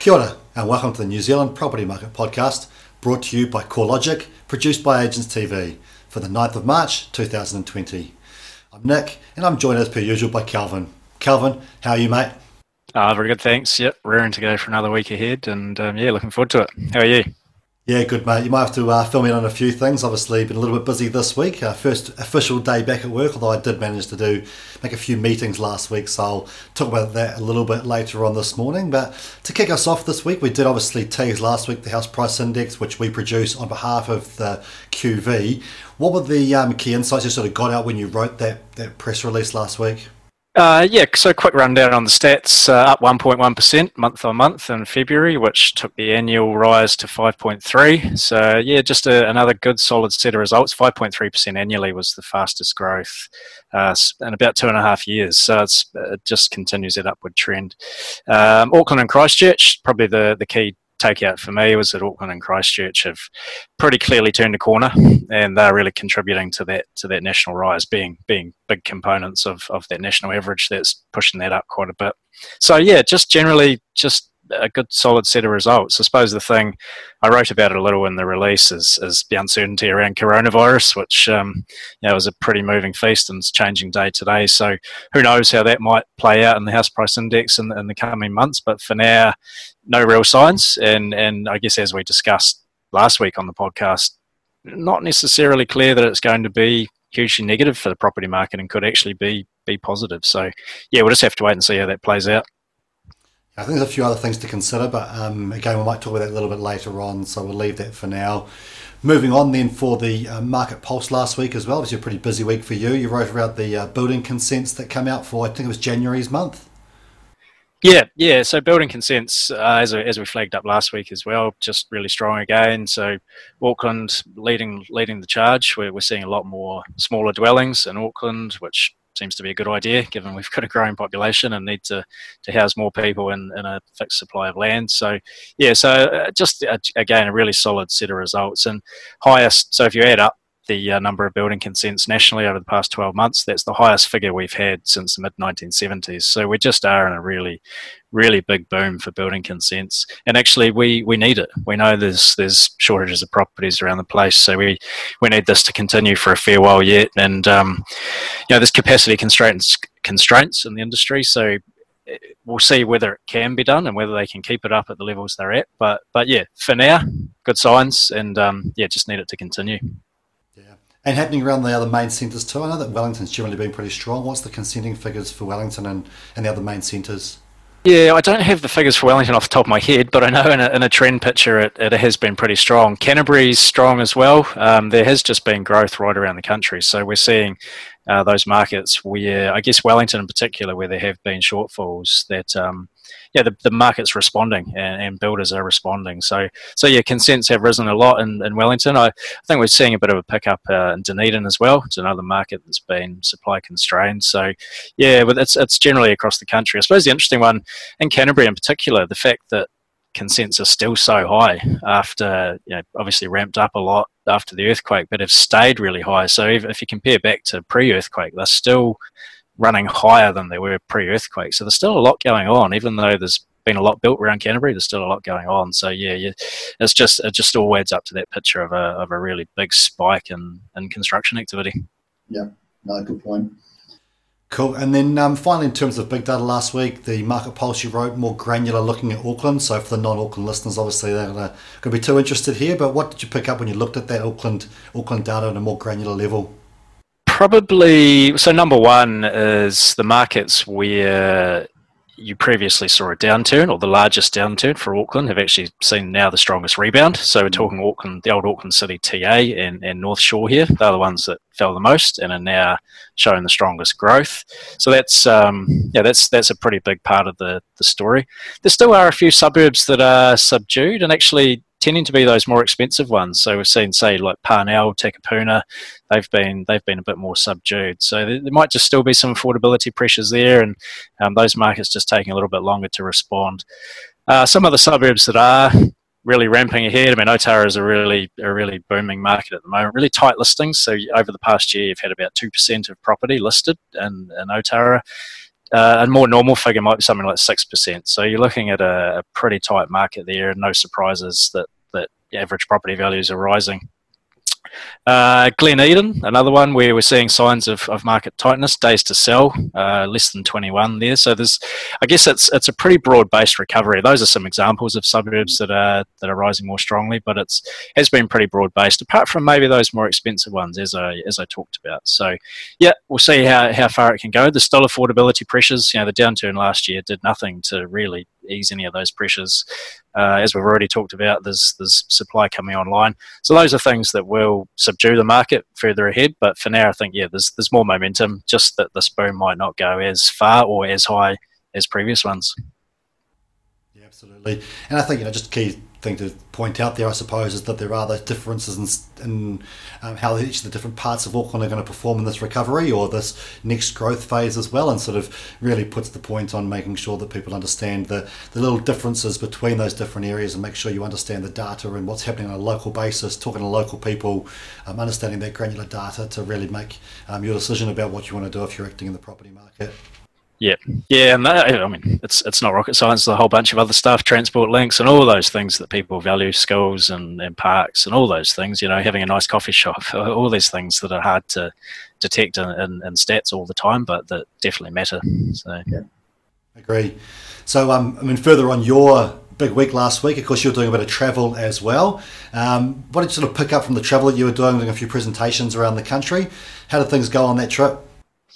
Kia ora, and welcome to the New Zealand Property Market Podcast, brought to you by CoreLogic, produced by Agents TV, for the 9th of March 2020. I'm Nick, and I'm joined as per usual by Kelvin. Kelvin, how are you, mate? Uh, very good, thanks. Yep, raring to go for another week ahead, and um, yeah, looking forward to it. How are you? Yeah, good, mate. You might have to uh, fill me in on a few things. Obviously, been a little bit busy this week. Uh, first official day back at work, although I did manage to do make a few meetings last week, so I'll talk about that a little bit later on this morning. But to kick us off this week, we did obviously tease last week the house price index, which we produce on behalf of the QV. What were the um, key insights you sort of got out when you wrote that that press release last week? Uh, yeah, so quick rundown on the stats. Uh, up 1.1% month on month in February, which took the annual rise to 5.3. So yeah, just a, another good solid set of results. 5.3% annually was the fastest growth uh, in about two and a half years. So it just continues that upward trend. Um, Auckland and Christchurch, probably the, the key takeout for me was that Auckland and Christchurch have pretty clearly turned a corner, and they're really contributing to that to that national rise, being being big components of, of that national average that's pushing that up quite a bit. So yeah, just generally just a good solid set of results. I suppose the thing I wrote about it a little in the release is, is the uncertainty around coronavirus, which um, you know is a pretty moving feast and it's changing day to day. So who knows how that might play out in the house price index in, in the coming months. But for now, no real signs. And and I guess as we discussed last week on the podcast, not necessarily clear that it's going to be hugely negative for the property market and could actually be be positive. So yeah, we'll just have to wait and see how that plays out. I think there's a few other things to consider, but um, again, we might talk about that a little bit later on, so we'll leave that for now. Moving on then for the uh, market pulse last week as well. It was a pretty busy week for you. You wrote about the uh, building consents that came out for, I think it was January's month. Yeah, yeah. So building consents, uh, as, as we flagged up last week as well, just really strong again. So Auckland leading leading the charge. We're, we're seeing a lot more smaller dwellings in Auckland, which seems to be a good idea given we've got a growing population and need to, to house more people in, in a fixed supply of land. So, yeah, so uh, just uh, again, a really solid set of results and highest. So, if you add up the uh, number of building consents nationally over the past 12 months. That's the highest figure we've had since the mid 1970s. So we just are in a really, really big boom for building consents. And actually, we, we need it. We know there's there's shortages of properties around the place, so we, we need this to continue for a fair while yet. And um, you know, there's capacity constraints constraints in the industry, so eh, we'll see whether it can be done and whether they can keep it up at the levels they're at. But but yeah, for now, good signs, and um, yeah, just need it to continue. And happening around the other main centres too. I know that Wellington's generally been pretty strong. What's the consenting figures for Wellington and, and the other main centres? Yeah, I don't have the figures for Wellington off the top of my head, but I know in a, in a trend picture it, it has been pretty strong. Canterbury's strong as well. Um, there has just been growth right around the country. So we're seeing uh, those markets where, I guess Wellington in particular, where there have been shortfalls, that um, yeah, the, the market's responding and, and, builders are responding. So, so yeah, consents have risen a lot in, in Wellington. I, I think we're seeing a bit of a pickup uh, in Dunedin as well. It's another market that's been supply constrained. So, yeah, but it's it's generally across the country. I suppose the interesting one in Canterbury in particular, the fact that consents are still so high after you know obviously ramped up a lot after the earthquake but have stayed really high so if, if you compare back to pre-earthquake they're still running higher than they were pre-earthquake. So there's still a lot going on, even though there's been a lot built around Canterbury. There's still a lot going on. So yeah, yeah, it's just it just all adds up to that picture of a of a really big spike in in construction activity. Yeah, no, good point. Cool. And then um, finally, in terms of big data last week, the market pulse you wrote more granular looking at Auckland. So for the non-Auckland listeners, obviously they're going to be too interested here. But what did you pick up when you looked at that Auckland Auckland data on a more granular level? Probably so. Number one is the markets where you previously saw a downturn or the largest downturn for Auckland have actually seen now the strongest rebound. So we're talking Auckland, the old Auckland City TA and, and North Shore here. They're the ones that fell the most and are now showing the strongest growth. So that's um, yeah, that's that's a pretty big part of the, the story. There still are a few suburbs that are subdued and actually tending to be those more expensive ones. So we've seen, say, like Parnell, Takapuna, they've been they've been a bit more subdued. So there, there might just still be some affordability pressures there, and um, those markets just taking a little bit longer to respond. Uh, some of the suburbs that are really ramping ahead. I mean, Otara is a really a really booming market at the moment. Really tight listings. So over the past year, you've had about two percent of property listed in, in Otara uh, a more normal figure might be something like six percent. So you're looking at a, a pretty tight market there, and no surprises that that average property values are rising. Uh, Glen Eden, another one where we're seeing signs of, of market tightness, days to sell, uh, less than 21 there. So there's, I guess it's it's a pretty broad-based recovery. Those are some examples of suburbs that are that are rising more strongly, but it's has been pretty broad-based. Apart from maybe those more expensive ones, as I as I talked about. So yeah, we'll see how, how far it can go. There's still affordability pressures. You know, the downturn last year did nothing to really ease any of those pressures. Uh, as we've already talked about, there's there's supply coming online, so those are things that will subdue the market further ahead. But for now, I think yeah, there's there's more momentum. Just that this boom might not go as far or as high as previous ones. Yeah, absolutely. And I think you know just key thing to point out there, I suppose, is that there are those differences in, in um, how each of the different parts of Auckland are going to perform in this recovery or this next growth phase as well, and sort of really puts the point on making sure that people understand the, the little differences between those different areas and make sure you understand the data and what's happening on a local basis, talking to local people, um, understanding that granular data to really make um, your decision about what you want to do if you're acting in the property market. Yeah, yeah, and that, I mean, it's it's not rocket science. There's a whole bunch of other stuff, transport links, and all those things that people value, schools and, and parks, and all those things. You know, having a nice coffee shop, all these things that are hard to detect in, in, in stats all the time, but that definitely matter. So, yeah, agree. So, um, I mean, further on your big week last week. Of course, you were doing a bit of travel as well. Um, what did you sort of pick up from the travel that you were doing, doing a few presentations around the country? How did things go on that trip?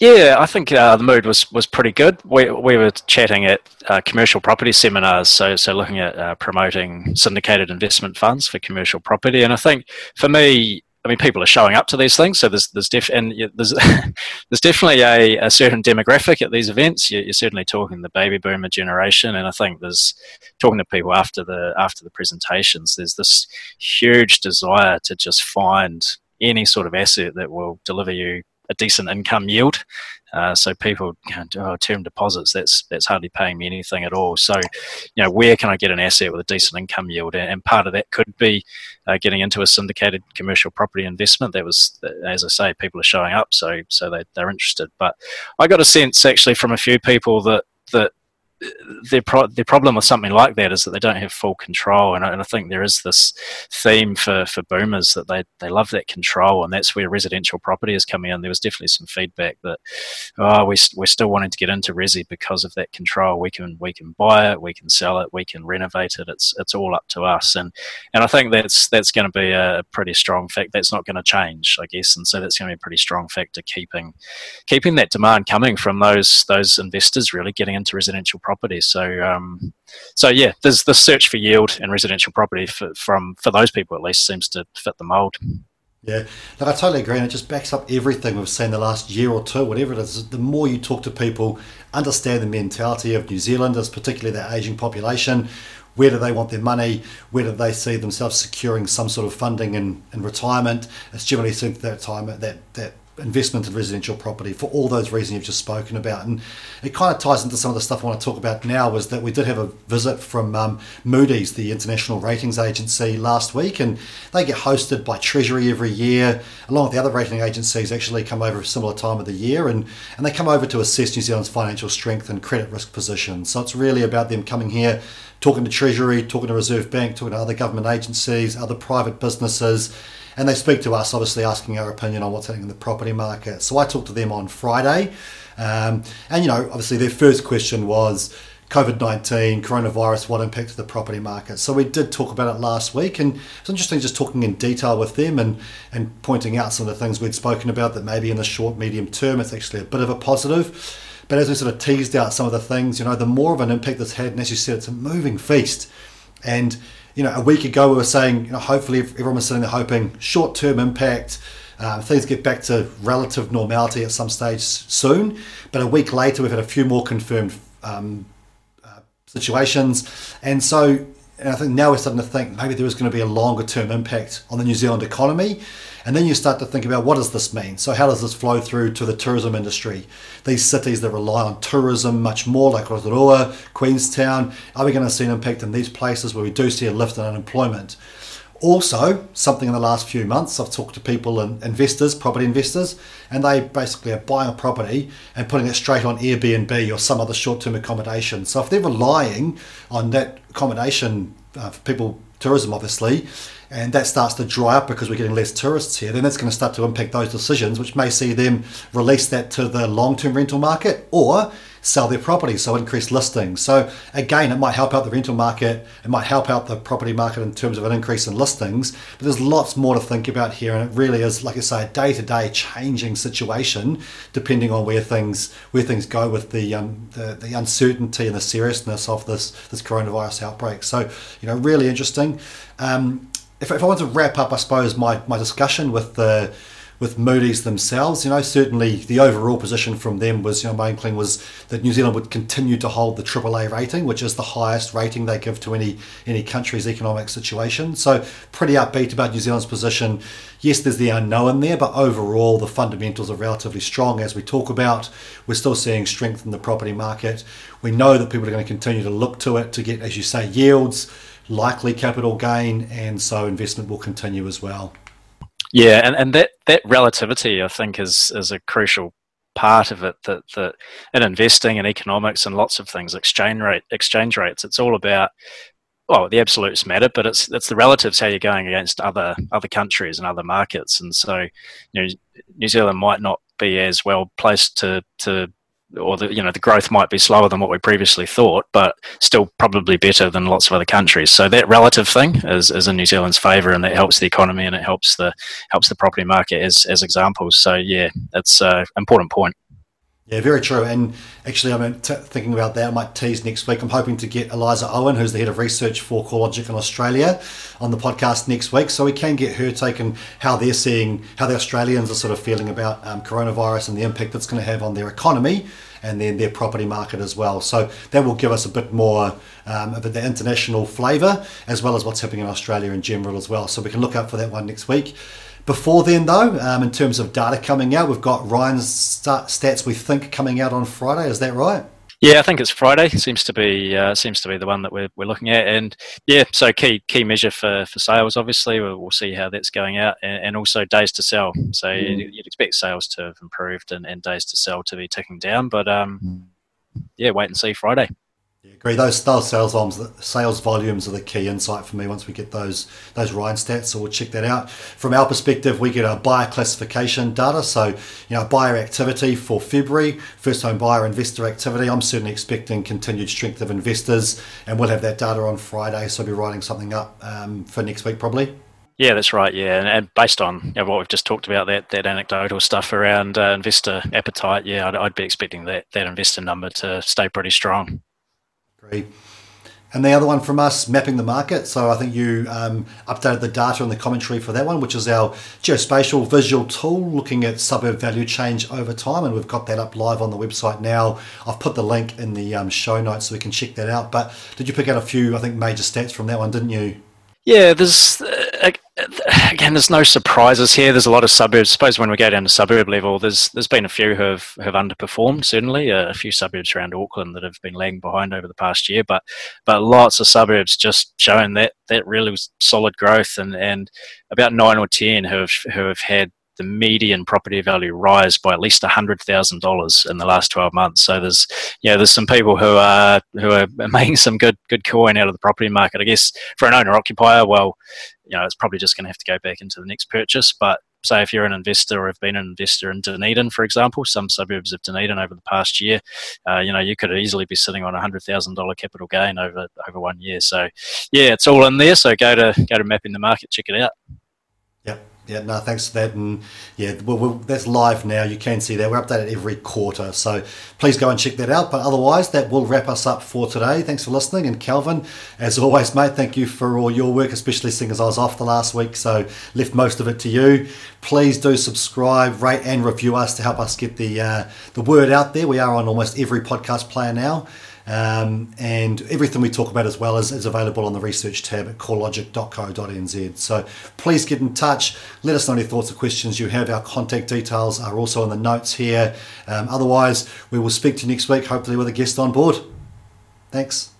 Yeah, I think uh, the mood was, was pretty good. We, we were chatting at uh, commercial property seminars, so so looking at uh, promoting syndicated investment funds for commercial property. And I think for me, I mean, people are showing up to these things, so there's there's def- and there's there's definitely a, a, certain demographic at these events. You're, you're, certainly talking the baby boomer generation, and I think there's talking to people after the after the presentations. There's this huge desire to just find any sort of asset that will deliver you a decent income yield. Uh, so people, oh, term deposits, that's that's hardly paying me anything at all. So, you know, where can I get an asset with a decent income yield? And part of that could be uh, getting into a syndicated commercial property investment. That was, as I say, people are showing up, so so they they're interested. But I got a sense actually from a few people that that their pro- their problem with something like that is that they don't have full control, and I, and I, think there is this theme for, for boomers that they, they love that control, and that's where residential property is coming in. There was definitely some feedback that oh we we're still wanting to get into resi because of that control. We can we can buy it, we can sell it, we can renovate it. It's it's all up to us, and and I think that's that's going to be a pretty strong fact. That's not going to change, I guess, and so that's going to be a pretty strong factor keeping keeping that demand coming from those those investors really getting into residential property property. So, um, so yeah, there's the search for yield in residential property for, from for those people at least seems to fit the mold. Yeah, look, I totally agree, and it just backs up everything we've seen the last year or two, whatever it is. The more you talk to people, understand the mentality of New Zealanders, particularly their ageing population. Where do they want their money? Where do they see themselves securing some sort of funding in, in retirement? It's generally seen that time that that investment in residential property for all those reasons you've just spoken about. And it kind of ties into some of the stuff I want to talk about now was that we did have a visit from um, Moody's, the international ratings agency, last week, and they get hosted by Treasury every year, along with the other rating agencies actually come over a similar time of the year, and, and they come over to assess New Zealand's financial strength and credit risk position. So it's really about them coming here, talking to Treasury, talking to Reserve Bank, talking to other government agencies, other private businesses, and they speak to us, obviously asking our opinion on what's happening in the property market. So I talked to them on Friday, um, and you know, obviously their first question was COVID nineteen, coronavirus, what impacted the property market. So we did talk about it last week, and it's interesting just talking in detail with them and and pointing out some of the things we'd spoken about that maybe in the short medium term it's actually a bit of a positive. But as we sort of teased out some of the things, you know, the more of an impact it's had, and as you said, it's a moving feast. And you know, a week ago we were saying, you know, hopefully everyone was sitting there hoping short-term impact, uh, things get back to relative normality at some stage soon. But a week later, we've had a few more confirmed um, uh, situations, and so and I think now we're starting to think maybe there is going to be a longer-term impact on the New Zealand economy. And then you start to think about what does this mean? So how does this flow through to the tourism industry? These cities that rely on tourism much more, like Rotorua, Queenstown, are we going to see an impact in these places where we do see a lift in unemployment? Also, something in the last few months, I've talked to people and investors, property investors, and they basically are buying a property and putting it straight on Airbnb or some other short term accommodation. So if they're relying on that accommodation uh, for people, tourism obviously, and that starts to dry up because we're getting less tourists here, then that's going to start to impact those decisions, which may see them release that to the long term rental market or sell their property, so increase listings. So again, it might help out the rental market, it might help out the property market in terms of an increase in listings, but there's lots more to think about here, and it really is, like I say, a day-to-day changing situation depending on where things where things go with the um, the, the uncertainty and the seriousness of this this coronavirus outbreak. So you know, really interesting. Um, if, if I want to wrap up, I suppose my my discussion with the with Moody's themselves. You know, certainly the overall position from them was, you know, my inkling was that New Zealand would continue to hold the AAA rating, which is the highest rating they give to any any country's economic situation. So pretty upbeat about New Zealand's position. Yes, there's the unknown there, but overall the fundamentals are relatively strong as we talk about. We're still seeing strength in the property market. We know that people are going to continue to look to it to get, as you say, yields, likely capital gain, and so investment will continue as well. Yeah, and, and that, that relativity, I think, is is a crucial part of it. That that in investing and economics and lots of things, exchange rate, exchange rates, it's all about well, the absolutes matter, but it's it's the relatives how you're going against other other countries and other markets, and so you know New Zealand might not be as well placed to to or the you know the growth might be slower than what we previously thought, but still probably better than lots of other countries. So that relative thing is, is in New Zealand's favour, and that helps the economy and it helps the helps the property market as as examples. So yeah, it's an uh, important point. Yeah, very true. And actually, I'm t- thinking about that. I might tease next week. I'm hoping to get Eliza Owen, who's the head of research for CoreLogic in Australia, on the podcast next week, so we can get her take on how they're seeing how the Australians are sort of feeling about um, coronavirus and the impact it's going to have on their economy and then their property market as well. So that will give us a bit more um, of the international flavour as well as what's happening in Australia in general as well. So we can look out for that one next week. Before then, though, um, in terms of data coming out, we've got REINZ stats we think coming out on Friday. Is that right? Yeah, I think it's Friday. Seems to be uh, seems to be the one that we're, we're looking at, and yeah, so key key measure for, for sales. Obviously, we'll, we'll see how that's going out, and, and also days to sell. So mm. you'd, you'd, expect sales to have improved and, and days to sell to be ticking down, but um, mm. yeah, wait and see Friday. Yeah, agree. Those, those sales volumes, sales volumes are the key insight for me. Once we get those those REINZ stats, so we'll check that out. From our perspective, we get our buyer classification data. So, you know, buyer activity for February, first home buyer investor activity. I'm certainly expecting continued strength of investors, and we'll have that data on Friday. So, I'll be writing something up um, for next week probably. Yeah, that's right. Yeah, and, and based on you know, what we've just talked about, that that anecdotal stuff around uh, investor appetite, yeah, I'd, I'd be expecting that that investor number to stay pretty strong. Great. And the other one from us, mapping the market. So I think you um, updated the data and the commentary for that one, which is our geospatial visual tool looking at suburb value change over time. And we've got that up live on the website now. I've put the link in the um, show notes so we can check that out. But did you pick out a few, I think, major stats from that one, didn't you? Yeah, there's again, there's no surprises here. There's a lot of suburbs. I suppose when we go down to suburb level, there's there's been a few who have, have underperformed. Certainly, uh, a few suburbs around Auckland that have been lagging behind over the past year. But but lots of suburbs just showing that that really was solid growth, and and about nine or ten who have who have had the median property value rise by at least $100,000 in the last 12 months. So there's, you know, there's some people who are, who are making some good, good coin out of the property market. I guess for an owner occupier, well, you know, it's probably just going to have to go back into the next purchase. But say if you're an investor or have been an investor in Dunedin, for example, some suburbs of Dunedin over the past year, uh, you know, you could easily be sitting on a hundred thousand dollar capital gain over over one year. So, yeah, it's all in there. So go to go to mapping the market, check it out. Yeah, no, thanks for that. And yeah, well, well, that's live now. You can see that. We're updated every quarter. So please go and check that out. But otherwise, that will wrap us up for today. Thanks for listening. And Kelvin, as always, mate, thank you for all your work, especially seeing as I was off the last week. So left most of it to you. Please do subscribe, rate, and review us to help us get the, uh, the word out there. We are on almost every podcast player now. Um, and everything we talk about as well is, is available on the research tab at corelogic.co.nz. So please get in touch. Let us know any thoughts or questions you have. Our contact details are also in the notes here. Um, otherwise, we will speak to you next week, hopefully with a guest on board. Thanks.